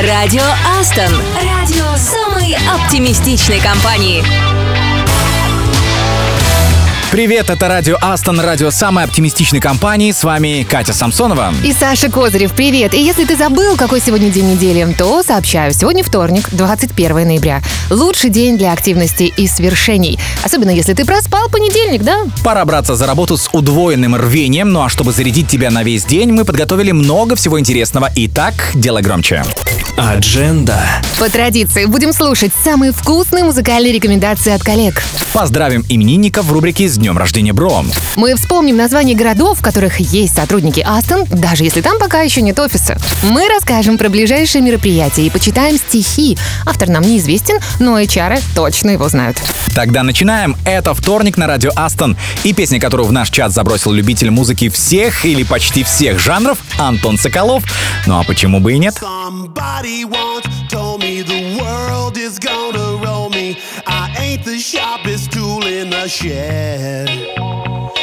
Радио Астон. Радио самой оптимистичной компании. Привет, это радио Астон, радио самой оптимистичной компании. С вами Катя Самсонова. И Саша Козырев, привет. И если ты забыл, какой сегодня день недели, то сообщаю. Сегодня вторник, 21 ноября. Лучший день для активности и свершений. Особенно если ты проспал понедельник, да? Пора браться за работу с удвоенным рвением. Ну а чтобы зарядить тебя на весь день, мы подготовили много всего интересного. Итак, дело громче. Адженда. По традиции будем слушать самые вкусные музыкальные рекомендации от коллег. Поздравим именинников в рубрике «С днем рождения, бро». Мы вспомним названия городов, в которых есть сотрудники Астон, даже если там пока еще нет офиса. Мы расскажем про ближайшие мероприятия и почитаем стихи. Автор нам неизвестен, но HR точно его знают. Тогда начинаем. Это вторник на радио Астон. И песня, которую в наш чат забросил любитель музыки всех или почти всех жанров Антон Соколов. Ну а почему бы и нет? Somebody once told me the world is gonna roll me. I ain't the sharpest tool in the shed.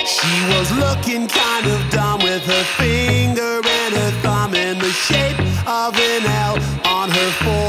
She was looking kind of dumb with her finger and her thumb in the shape of an L on her forehead.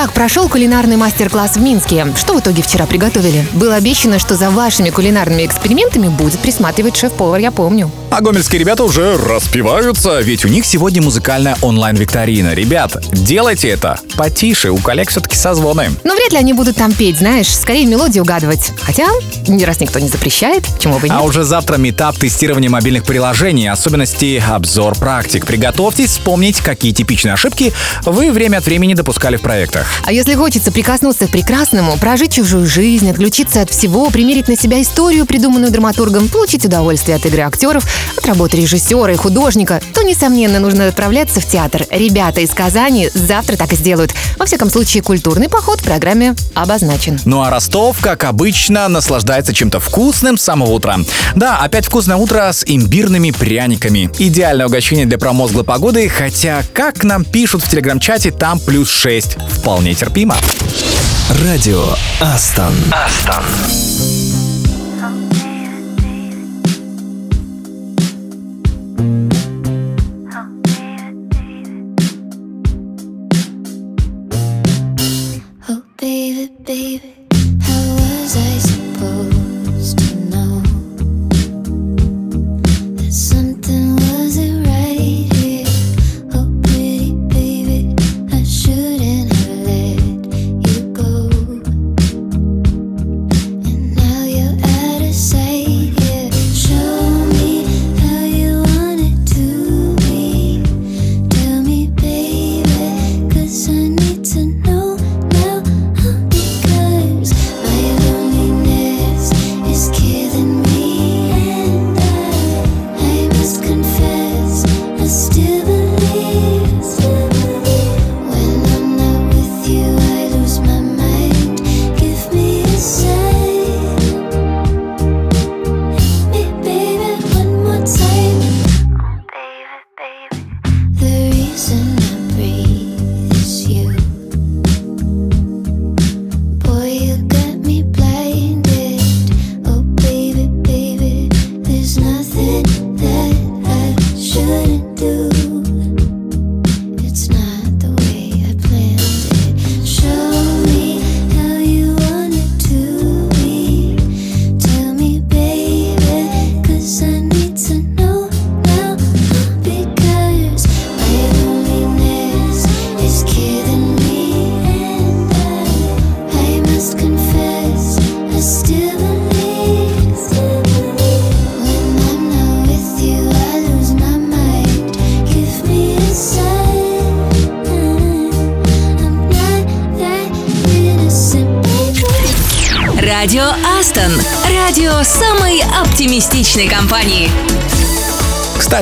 Как прошел кулинарный мастер-класс в Минске? Что в итоге вчера приготовили? Было обещано, что за вашими кулинарными экспериментами будет присматривать шеф-повар, я помню. А гомельские ребята уже распеваются, ведь у них сегодня музыкальная онлайн-викторина. Ребят, делайте это потише, у коллег все-таки созвоны. Но вряд ли они будут там петь, знаешь, скорее мелодии угадывать. Хотя, ни раз никто не запрещает, почему бы и нет. А уже завтра метап тестирование мобильных приложений, особенности обзор практик. Приготовьтесь вспомнить, какие типичные ошибки вы время от времени допускали в проектах. А если хочется прикоснуться к прекрасному, прожить чужую жизнь, отключиться от всего, примерить на себя историю, придуманную драматургом, получить удовольствие от игры актеров, от работы режиссера и художника, то, несомненно, нужно отправляться в театр. Ребята из Казани завтра так и сделают. Во всяком случае, культурный поход в программе обозначен. Ну а Ростов, как обычно, наслаждается чем-то вкусным с самого утра. Да, опять вкусное утро с имбирными пряниками. Идеальное угощение для промозглой погоды, хотя, как нам пишут в телеграм-чате, там плюс 6. Вполне терпимо. Радио Астон. Астон.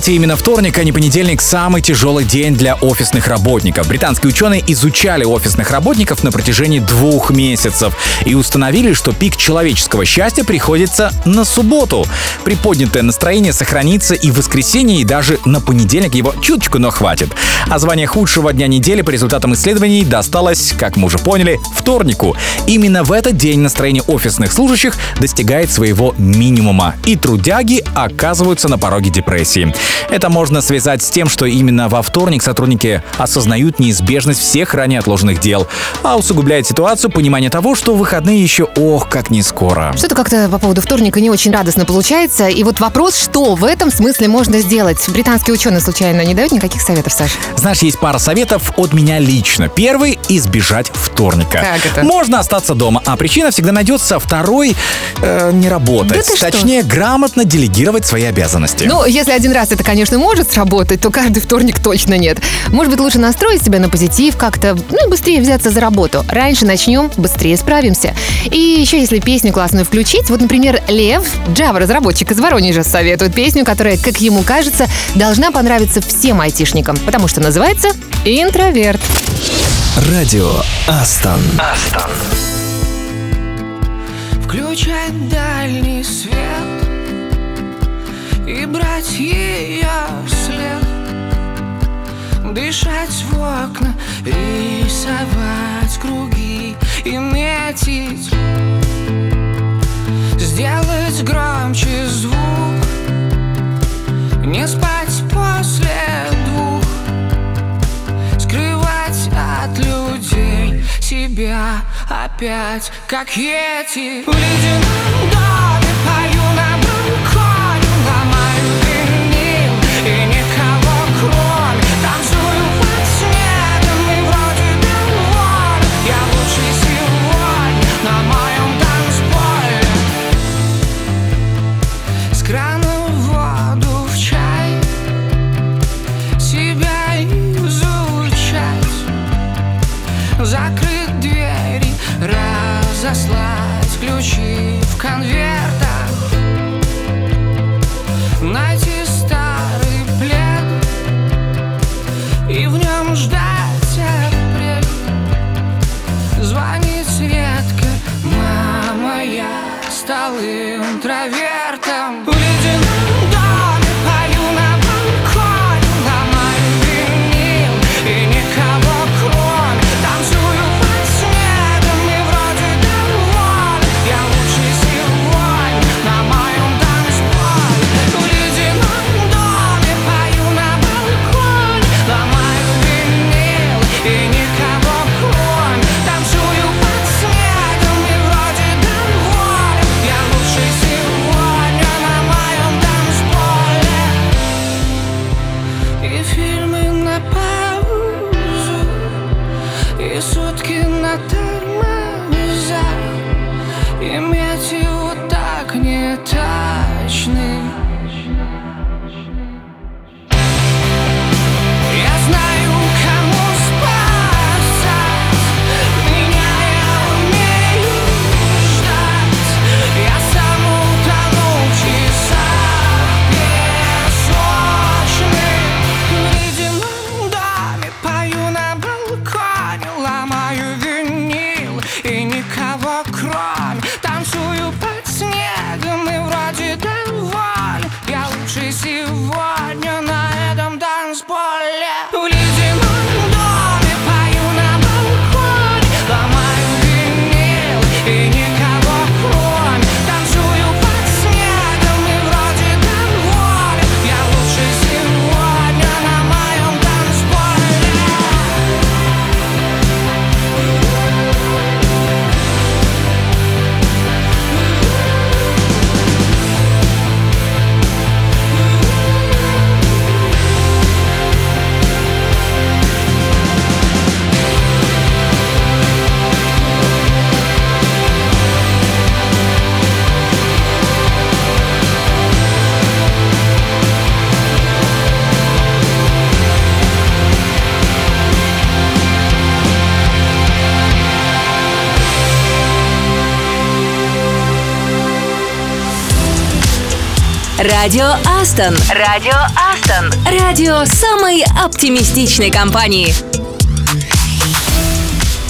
Кстати, именно вторник, а не понедельник, самый тяжелый день для офисных работников. Британские ученые изучали офисных работников на протяжении двух месяцев и установили, что пик человеческого счастья приходится на субботу. Приподнятое настроение сохранится и в воскресенье, и даже на понедельник его чуточку, но хватит. А звание худшего дня недели по результатам исследований досталось, как мы уже поняли, вторнику. Именно в этот день настроение офисных служащих достигает своего минимума, и трудяги оказываются на пороге депрессии. Это можно связать с тем, что именно во вторник сотрудники осознают неизбежность всех ранее отложенных дел, а усугубляет ситуацию понимание того, что выходные еще ох, как не скоро. Что-то как-то по поводу вторника не очень радостно получается. И вот вопрос, что в этом смысле можно сделать? Британские ученые случайно не дают никаких советов, Саш? Знаешь, есть пара советов от меня лично. Первый — избежать вторника. Как это? Можно остаться дома, а причина всегда найдется. Второй э, — не работать. Да ты что? Точнее, грамотно делегировать свои обязанности. Ну, если один раз это, конечно, может сработать, то каждый вторник точно нет. Может быть, лучше настроить себя на позитив как-то, ну и быстрее взяться за работу. Раньше начнем, быстрее справимся. И еще, если песню классную включить, вот, например, Лев, Java-разработчик из Воронежа, советует песню, которая, как ему кажется, должна понравиться всем айтишникам, потому что называется «Интроверт». Радио Астон. Астон. Включать дальний свет И брать ее след Дышать в окна, рисовать круги и метить Сделать громче звук Не спать себя опять Как эти В ледяном доме пою на балконе Ломаю винил. И никого Радио Астон. Радио Астон. Радио самой оптимистичной компании.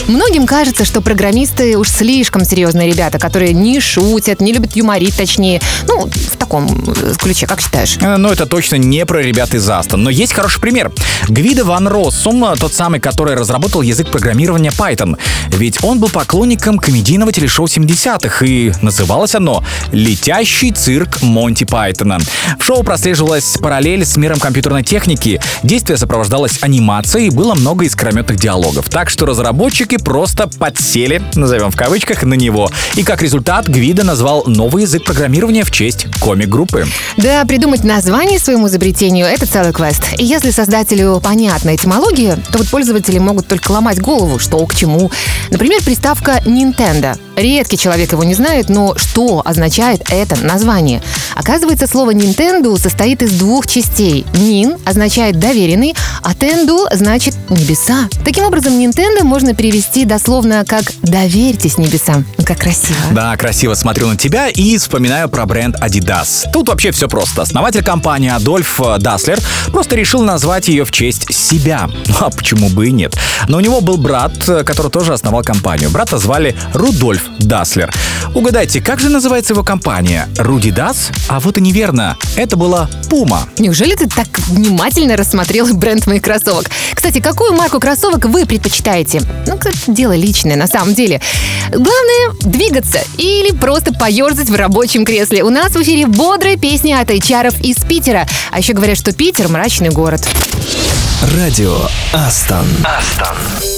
Многим кажется, что программисты уж слишком серьезные ребята, которые не шутят, не любят юморить, точнее. Ну, таком э, ключе, как считаешь? Э, Но это точно не про ребят из Астон. Но есть хороший пример. Гвида Ван Россум, э, тот самый, который разработал язык программирования Python. Ведь он был поклонником комедийного телешоу 70-х, и называлось оно «Летящий цирк Монти Пайтона». В шоу прослеживалась параллель с миром компьютерной техники, действие сопровождалось анимацией и было много искрометных диалогов. Так что разработчики просто подсели, назовем в кавычках, на него. И как результат Гвида назвал новый язык программирования в честь комик-группы. Да, придумать название своему изобретению — это целый квест. И если создателю понятна этимология, то вот пользователи могут только ломать голову, что к чему. Например, приставка Nintendo. Редкий человек его не знает, но что означает это название? Оказывается, слово Nintendo состоит из двух частей. Нин означает доверенный, а Тенду значит небеса. Таким образом, Nintendo можно перевести дословно как «доверьтесь небесам». Ну, Как красиво. Да, красиво смотрю на тебя и вспоминаю про бренд Adidas. Тут вообще все просто. Основатель компании Адольф э, Даслер просто решил назвать ее в честь себя. А почему бы и нет? Но у него был брат, э, который тоже основал компанию. Брата звали Рудольф Даслер. Угадайте, как же называется его компания? Руди Дас? А вот и неверно. Это была Пума. Неужели ты так внимательно рассмотрел бренд моих кроссовок? Кстати, какую марку кроссовок вы предпочитаете? Ну, как дело личное на самом деле. Главное — двигаться или просто поерзать в рабочем кресле. У нас в эфире бодрая песня от HR из Питера. А еще говорят, что Питер — мрачный город. Радио Астон. Happiness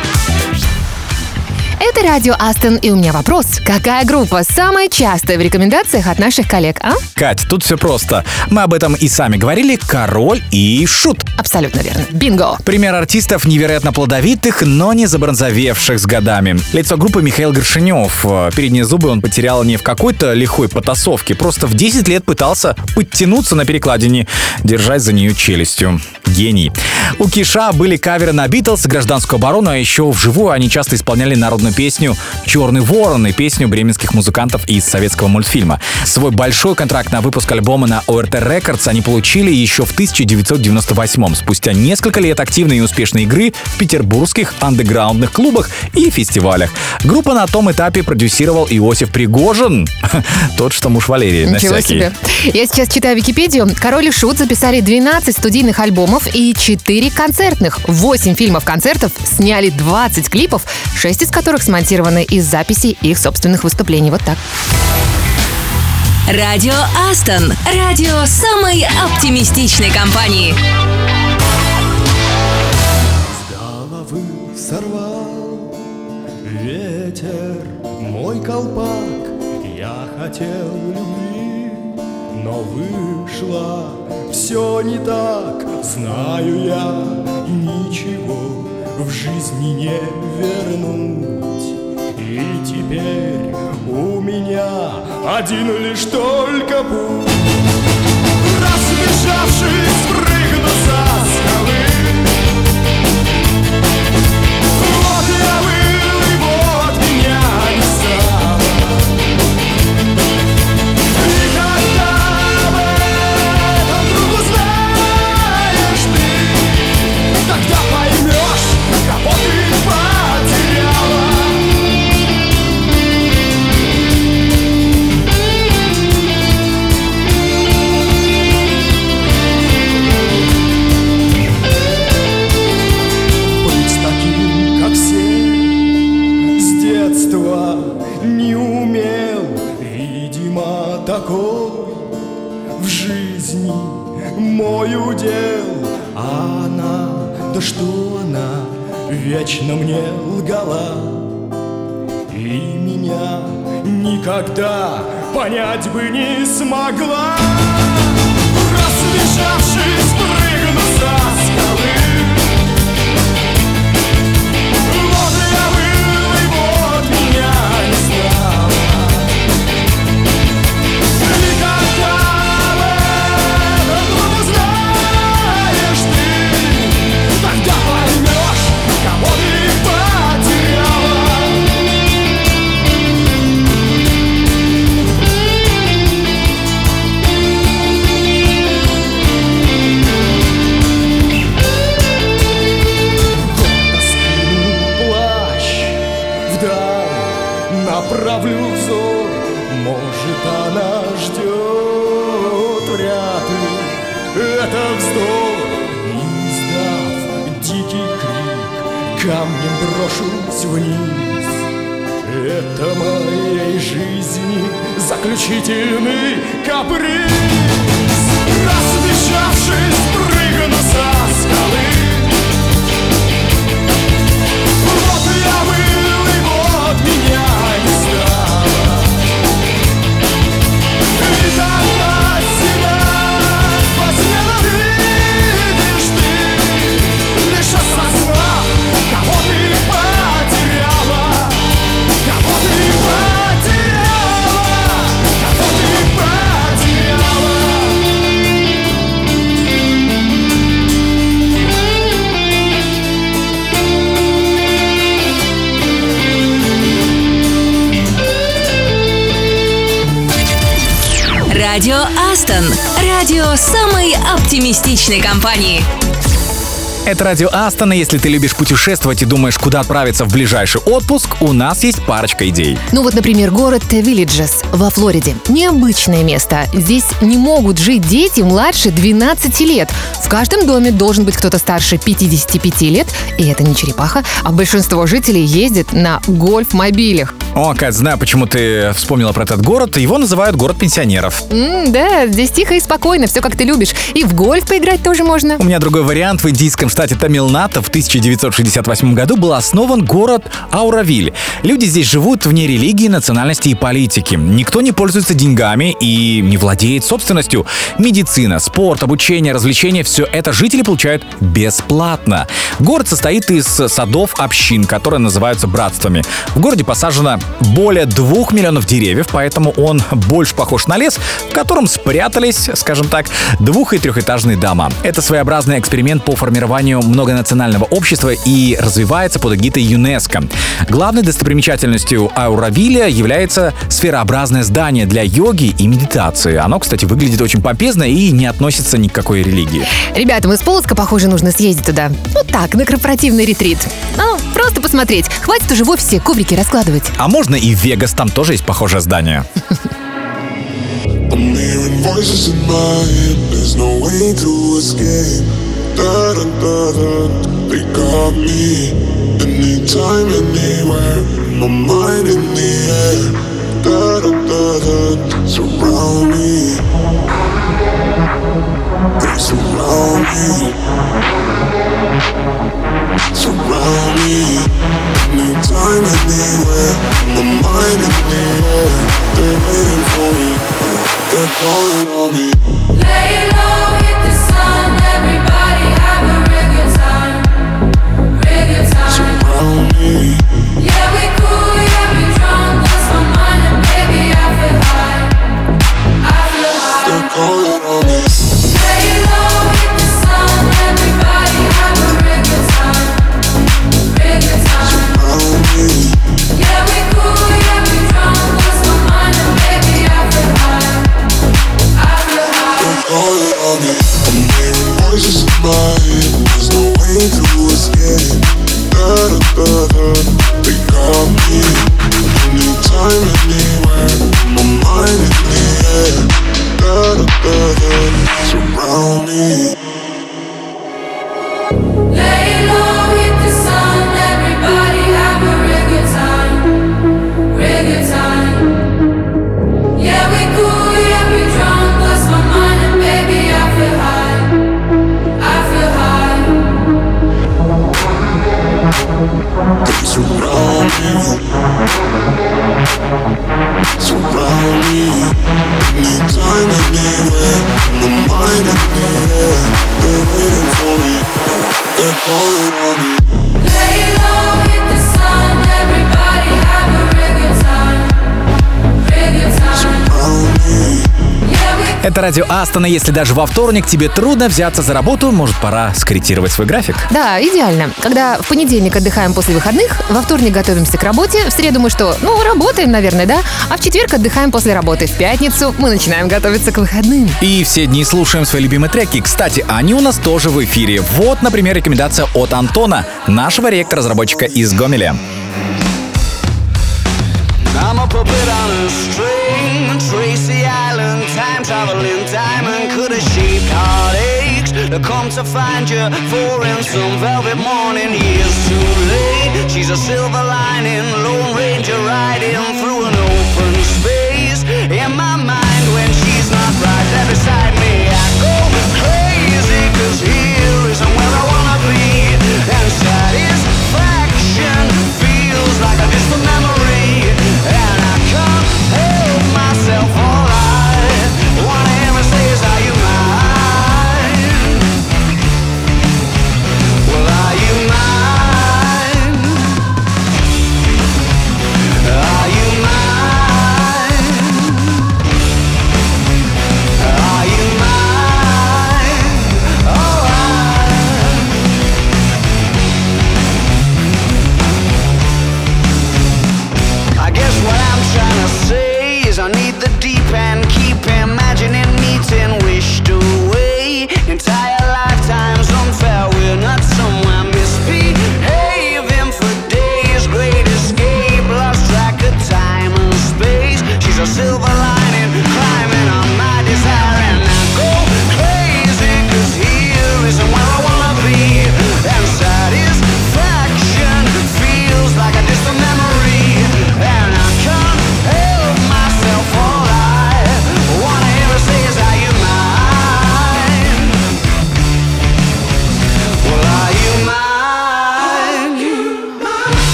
Это радио Астон, и у меня вопрос. Какая группа самая частая в рекомендациях от наших коллег, а? Кать, тут все просто. Мы об этом и сами говорили. Король и шут. Абсолютно верно. Бинго! Пример артистов невероятно плодовитых, но не забронзовевших с годами. Лицо группы Михаил Горшинев. Передние зубы он потерял не в какой-то лихой потасовке, просто в 10 лет пытался подтянуться на перекладине, держась за нее челюстью. Гений. У Киша были каверы на Битлз, гражданскую оборону, а еще вживую они часто исполняли народную песню «Черный ворон» и песню бременских музыкантов из советского мультфильма. Свой большой контракт на выпуск альбома на ОРТ Records они получили еще в 1998 спустя несколько лет активной и успешной игры в петербургских андеграундных клубах и фестивалях. Группа на том этапе продюсировал Иосиф Пригожин, тот, что муж Валерии, на Ничего всякий. себе. Я сейчас читаю Википедию. Король и Шут записали 12 студийных альбомов и 4 концертных. 8 фильмов-концертов, сняли 20 клипов, 6 из которых смонтированы из записей их собственных выступлений. Вот так. Радио Астон. Радио самой оптимистичной компании. головы сорвал ветер мой колпак. Я хотел любви, но вышло все не так. Знаю я, ничего в жизни не вернуть. И теперь у меня один лишь только путь. Разбежавшись, прыгну со удел. А она, да что она, вечно мне лгала. И меня никогда понять бы не смогла. Разбежавшись, оптимистичной компании. Это радио Астона. Если ты любишь путешествовать и думаешь, куда отправиться в ближайший отпуск, у нас есть парочка идей. Ну вот, например, город Виллиджес во Флориде. Необычное место. Здесь не могут жить дети младше 12 лет. В каждом доме должен быть кто-то старше 55 лет, и это не черепаха, а большинство жителей ездит на гольф-мобилях. О, Кать, знаю, почему ты вспомнила про этот город. Его называют город пенсионеров. М, да, здесь тихо и спокойно, все как ты любишь. И в гольф поиграть тоже можно. У меня другой вариант. В индийском штате Тамилната в 1968 году был основан город Ауравиль. Люди здесь живут вне религии, национальности и политики. Никто не пользуется деньгами и не владеет собственностью. Медицина, спорт, обучение, развлечения – все это жители получают бесплатно. Город состоит из садов общин, которые называются братствами. В городе посажено более двух миллионов деревьев, поэтому он больше похож на лес, в котором спрятались, скажем так, двух- и трехэтажные дома. Это своеобразный эксперимент по формированию многонационального общества и развивается под эгидой ЮНЕСКо. Главной достопримечательностью Ауравиля является сферообразное здание для йоги и медитации. Оно, кстати, выглядит очень помпезно и не относится ни к какой религии. Ребятам из Полоцка, похоже, нужно съездить туда. Вот так, на корпоративный ретрит. Ну, просто посмотреть. Хватит уже в офисе коврики раскладывать. А можно и в Вегас, там тоже есть похожее здание. I'm hearing voices in my head, there's no way to escape. Da da da da, they got me. Anytime, anywhere, my mind in the air. Da da da da, surround me. They surround me. Surround me. Anytime, anywhere, my mind in the air. They're waiting for me. They're calling on me. Lay low, радио Астона. Если даже во вторник тебе трудно взяться за работу, может пора скорректировать свой график. Да, идеально. Когда в понедельник отдыхаем после выходных, во вторник готовимся к работе, в среду мы что? Ну, работаем, наверное, да? А в четверг отдыхаем после работы. В пятницу мы начинаем готовиться к выходным. И все дни слушаем свои любимые треки. Кстати, они у нас тоже в эфире. Вот, например, рекомендация от Антона, нашего ректора-разработчика из Гомеля. Come to find you for in some velvet morning, years too late. She's a silver lining, Lone Ranger riding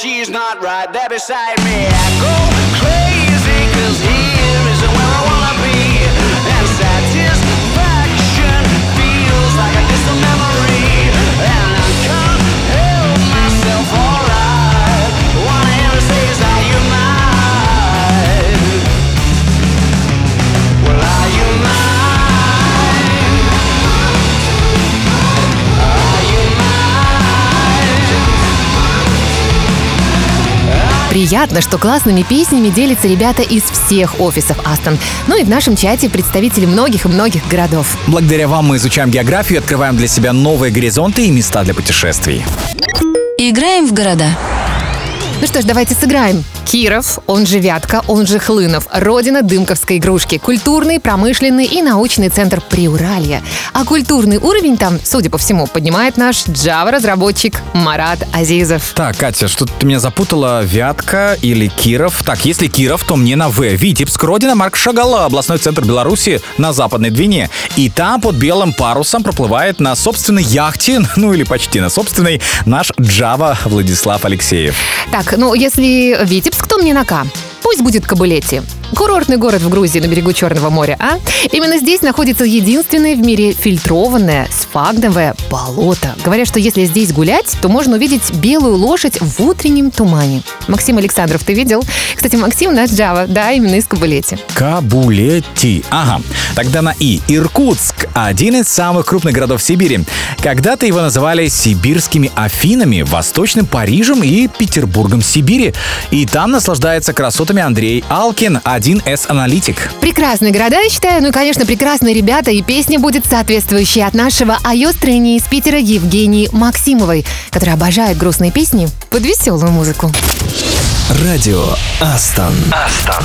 she's not right there beside me. I go Приятно, что классными песнями делятся ребята из всех офисов Астон. Ну и в нашем чате представители многих и многих городов. Благодаря вам мы изучаем географию открываем для себя новые горизонты и места для путешествий. Играем в города. Ну что ж, давайте сыграем. Киров, он же Вятка, он же Хлынов, родина дымковской игрушки, культурный, промышленный и научный центр Приуралья. А культурный уровень там, судя по всему, поднимает наш Java-разработчик Марат Азизов. Так, Катя, что ты меня запутала? Вятка или Киров? Так, если Киров, то мне на В. Витебск, родина Марк Шагала, областной центр Беларуси на Западной Двине. И там под белым парусом проплывает на собственной яхте, ну или почти на собственной, наш Java Владислав Алексеев. Так, ну если Витебск, то мне на К. Пусть будет Кабулети. Курортный город в Грузии на берегу Черного моря, а? Именно здесь находится единственное в мире фильтрованное сфагновое болото. Говорят, что если здесь гулять, то можно увидеть белую лошадь в утреннем тумане. Максим Александров, ты видел? Кстати, Максим наш Джава, да, именно из Кабулети. Кабулети. Ага. Тогда на И. Иркутск. Один из самых крупных городов Сибири. Когда-то его называли сибирскими Афинами, Восточным Парижем и Петербургом Сибири. И там наслаждается красотами Андрей Алкин, 1С-аналитик. Прекрасные города, я считаю. Ну и, конечно, прекрасные ребята. И песня будет соответствующая от нашего айострони из Питера Евгении Максимовой, которая обожает грустные песни под веселую музыку. Радио Астон. Астон.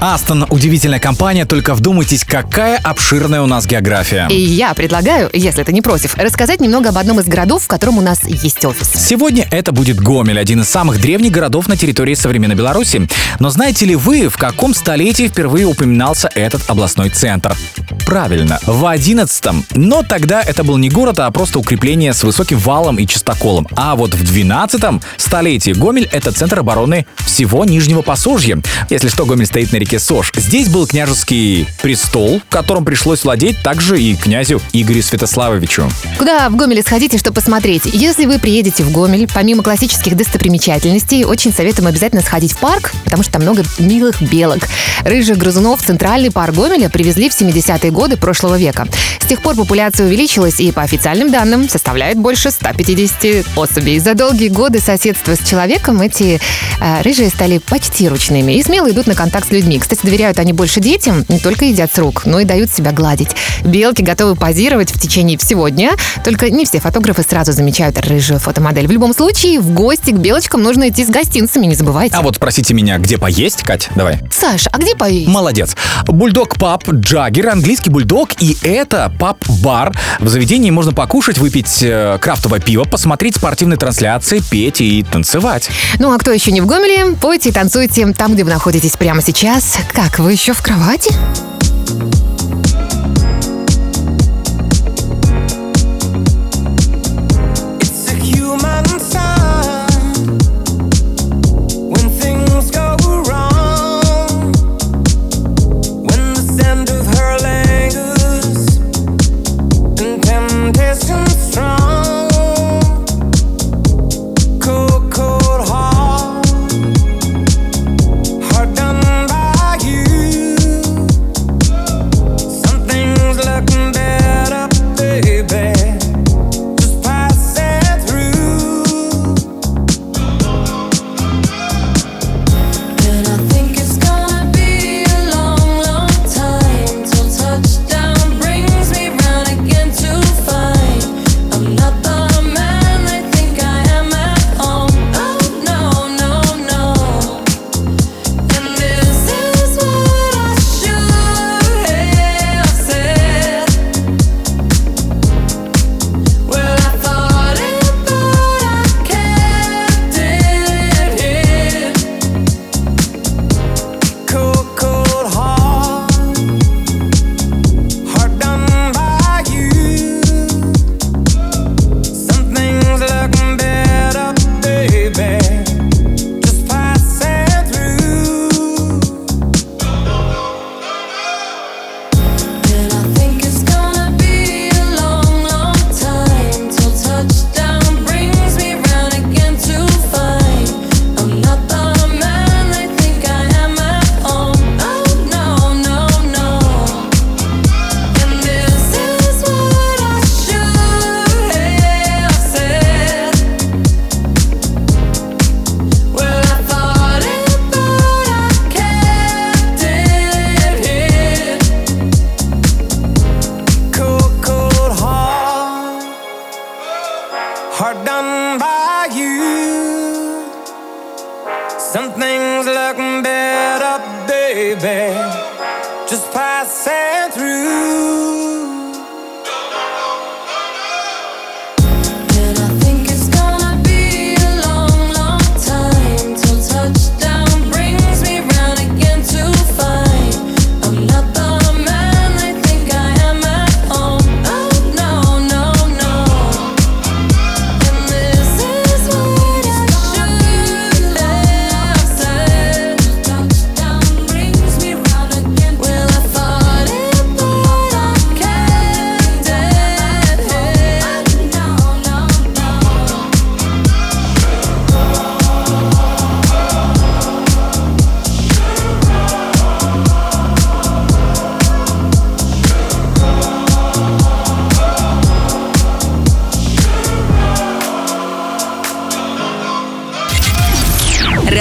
Астон – удивительная компания, только вдумайтесь, какая обширная у нас география. И я предлагаю, если ты не против, рассказать немного об одном из городов, в котором у нас есть офис. Сегодня это будет Гомель, один из самых древних городов на территории современной Беларуси. Но знаете ли вы, в каком столетии впервые упоминался этот областной центр? Правильно, в 11-м. Но тогда это был не город, а просто укрепление с высоким валом и чистоколом. А вот в 12-м столетии Гомель — это центр обороны всего Нижнего Посужья. Если что, Гомель стоит на реке Сож. Здесь был княжеский престол, которым пришлось владеть также и князю Игорю Святославовичу. Куда в Гомеле сходите, чтобы посмотреть? Если вы приедете в Гомель, помимо классических достопримечательностей, очень советуем обязательно сходить в парк, потому что там много милых белок. Рыжих грызунов в Центральный парк Гомеля привезли в 70-е годы прошлого века. С тех пор популяция увеличилась и, по официальным данным, составляет больше 150 особей. За долгие годы соседства с человеком эти э, рыжие стали почти ручными и смело идут на контакт с людьми. Кстати, доверяют они больше детям, не только едят с рук, но и дают себя гладить. Белки готовы позировать в течение всего дня, только не все фотографы сразу замечают рыжую фотомодель. В любом случае, в гости к белочкам нужно идти с гостинцами, не забывайте. А вот спросите меня, где поесть, Кать? Давай. Саш, а где поесть? Молодец. Бульдог паб, джаггер, английский бульдог и это паб-бар. В заведении можно покушать, выпить э, крафтовое пиво, посмотреть спортивные трансляции, петь и танцевать. Ну а кто еще не в Гомеле, пойте и танцуйте там, где вы находитесь прямо сейчас. Как, вы еще в кровати?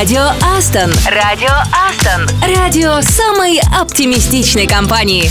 Радио Астон. Радио Астон. Радио самой оптимистичной компании.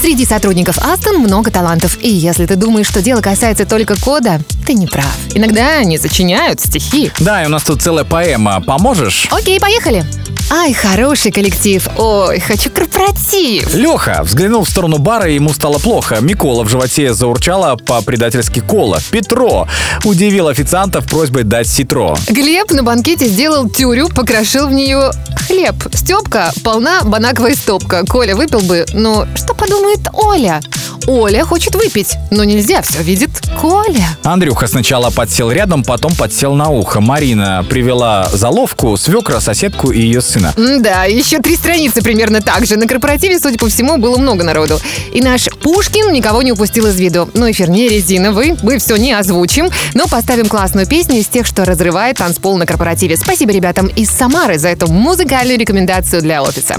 Среди сотрудников Астон много талантов, и если ты думаешь, что дело касается только кода, ты не прав. Иногда они сочиняют стихи. Да, и у нас тут целая поэма. Поможешь? Окей, поехали. Ай, хороший коллектив. Ой, хочу корпоратив. Леха взглянул в сторону бара, и ему стало плохо. Микола в животе заурчала по-предательски кола. Петро удивил официантов просьбой дать ситро. Глеб на банкете сделал тюрю, покрошил в нее хлеб. Степка полна банаковая стопка. Коля выпил бы, но что подумает Оля? Оля хочет выпить, но нельзя, все видит Коля. Андрюха сначала подсел рядом, потом подсел на ухо. Марина привела заловку, свекра, соседку и ее сына. Да, еще три страницы примерно так же. На корпоративе, судя по всему, было много народу. И наш Пушкин никого не упустил из виду. Но эфир не резиновый, мы все не озвучим, но поставим классную песню из тех, что разрывает танцпол на корпоративе. Спасибо ребятам из Самары за эту музыкальную рекомендацию для офиса.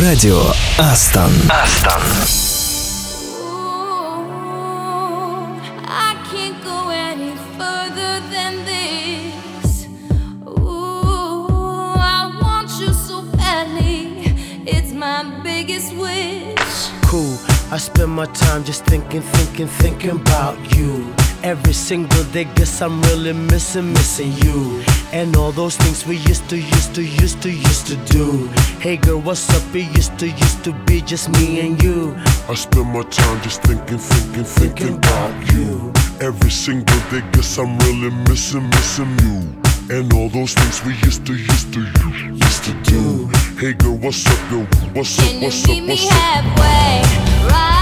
Радио Астон. Астон. Biggest wish. Cool. I spend my time just thinking, thinking, thinking about you. Every single day, guess I'm really missing, missing you. And all those things we used to, used to, used to, used to do. Hey girl, what's up? It used to, used to be just me and you. I spend my time just thinking, thinking, thinking about you. Every single day, guess I'm really missing, missing you. And all those things we used to, used to, used to do. Hey girl, what's up, yo? What's up, Can you what's up, what's up? halfway? Right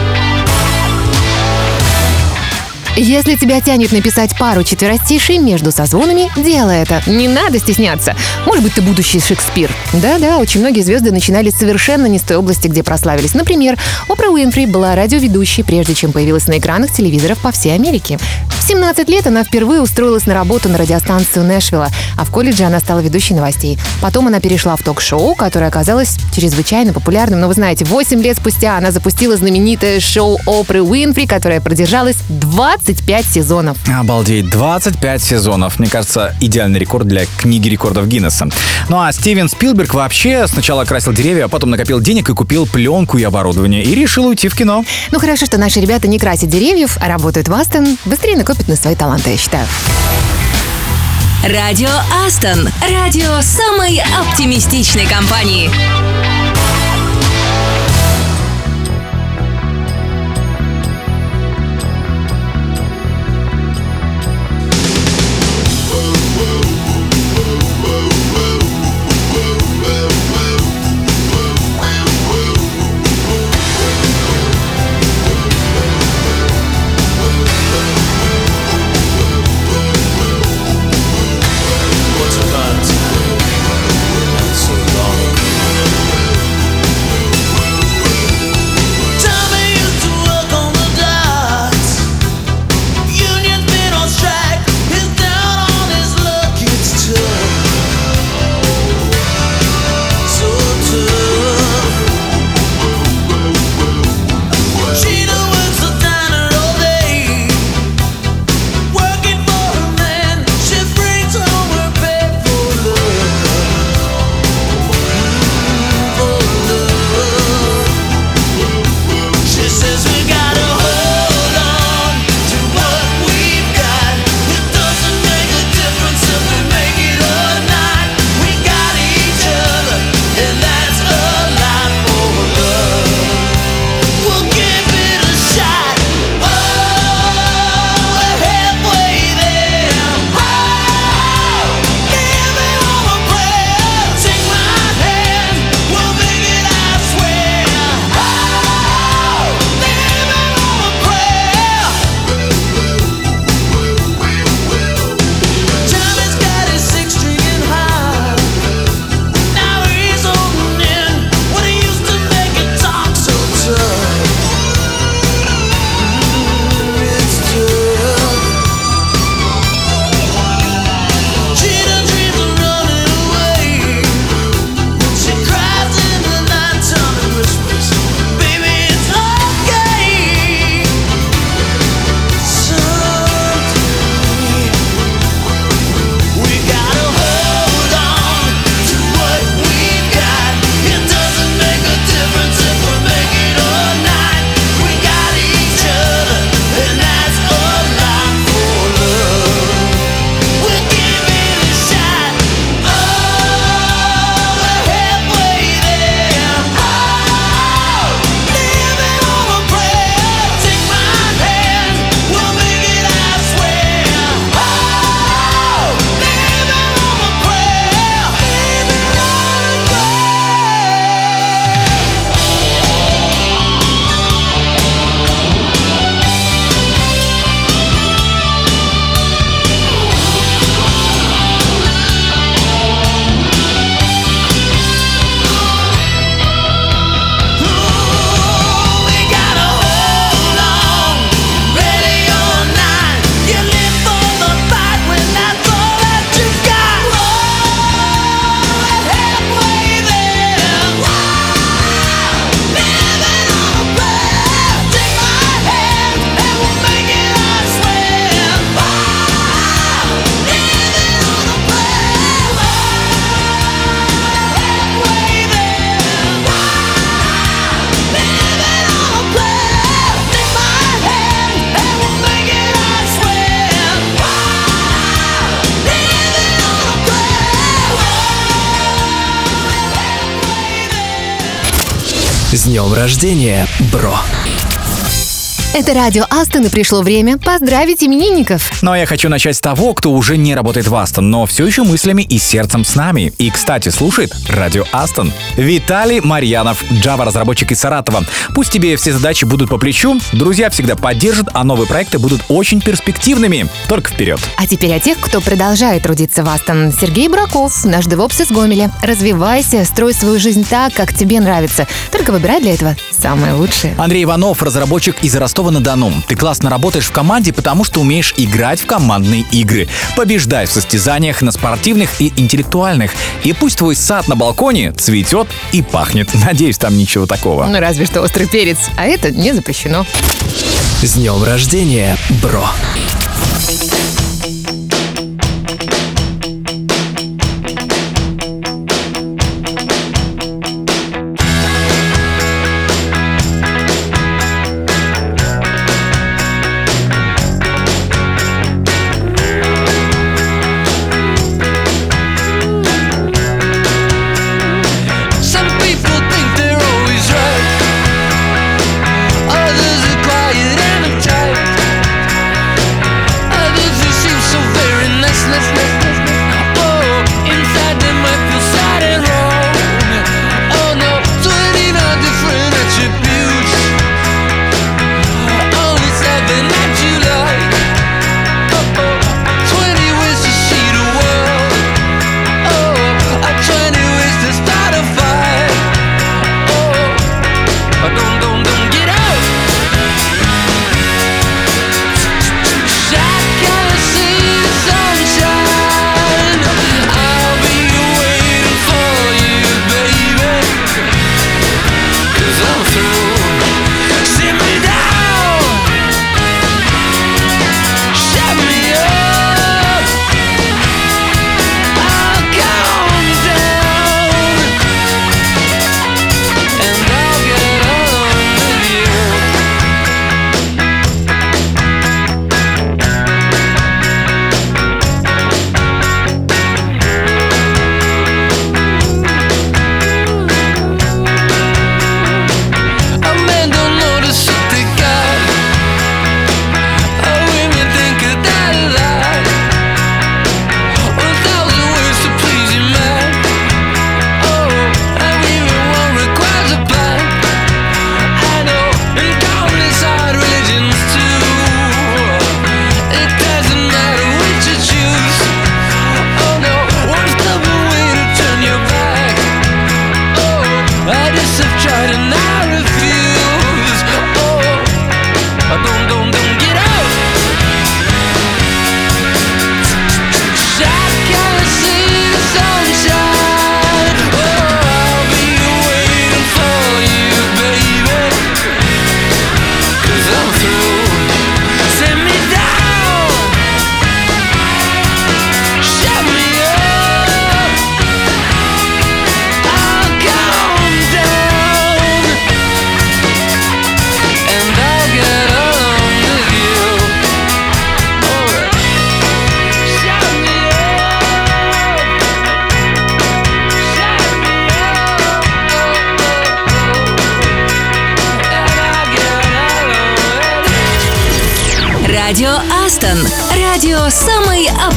Если тебя тянет написать пару четверостишей между созвонами, делай это. Не надо стесняться. Может быть, ты будущий Шекспир. Да-да, очень многие звезды начинали совершенно не с той области, где прославились. Например, Опра Уинфри была радиоведущей, прежде чем появилась на экранах телевизоров по всей Америке. В 17 лет она впервые устроилась на работу на радиостанцию Нэшвилла, а в колледже она стала ведущей новостей. Потом она перешла в ток-шоу, которое оказалось чрезвычайно популярным. Но вы знаете, 8 лет спустя она запустила знаменитое шоу Опры Уинфри, которое продержалось 25 сезонов. Обалдеть, 25 сезонов. Мне кажется, идеальный рекорд для книги рекордов Гиннесса. Ну а Стивен Спилберг вообще сначала красил деревья, а потом накопил денег и купил пленку и оборудование. И решил уйти в кино. Ну хорошо, что наши ребята не красят деревьев, а работают в Астон. Быстрее накопят на свои таланты, я считаю. Радио Астон. Радио самой оптимистичной компании. Рождения, бро! Это радио Астон, и пришло время поздравить именинников. Но я хочу начать с того, кто уже не работает в Астон, но все еще мыслями и сердцем с нами. И, кстати, слушает радио Астон. Виталий Марьянов, Java-разработчик из Саратова. Пусть тебе все задачи будут по плечу, друзья всегда поддержат, а новые проекты будут очень перспективными. Только вперед. А теперь о тех, кто продолжает трудиться в Астон. Сергей Браков, наш девопс из Гомеля. Развивайся, строй свою жизнь так, как тебе нравится. Только выбирай для этого самое лучшее. Андрей Иванов, разработчик из Ростова-на-Дону. Ты классно работаешь в команде, потому что умеешь играть в командные игры. Побеждай в состязаниях на спортивных и интеллектуальных. И пусть твой сад на балконе цветет и пахнет. Надеюсь, там ничего такого. Ну, разве что острый перец. А это не запрещено. С днем рождения, бро!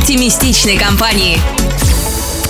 Оптимистичной компании.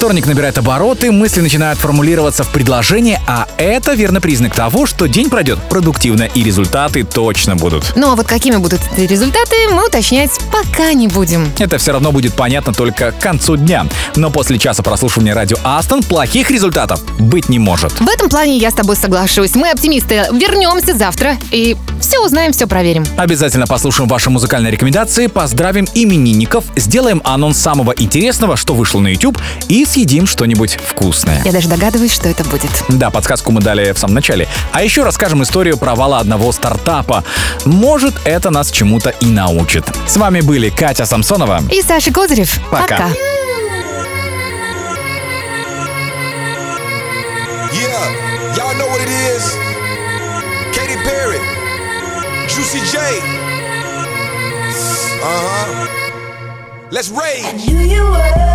Вторник набирает обороты, мысли начинают формулироваться в предложение, а это верный признак того, что день пройдет продуктивно и результаты точно будут. Ну а вот какими будут эти результаты, мы уточнять пока не будем. Это все равно будет понятно только к концу дня. Но после часа прослушивания радио Астон плохих результатов быть не может. В этом плане я с тобой соглашусь. Мы оптимисты. Вернемся завтра и все узнаем, все проверим. Обязательно послушаем ваши музыкальные рекомендации, поздравим именинников, сделаем анонс самого интересного, что вышло на YouTube, и съедим что-нибудь вкусное. Я даже догадываюсь, что это будет. Да, подсказку мы дали в самом начале. А еще расскажем историю провала одного стартапа. Может, это нас чему-то и научит. С вами были Катя Самсонова. И Саша Козырев. Пока. Yeah, y'all know what it is. Katy Perry, Juicy J. Uh huh. Let's rage. knew you were,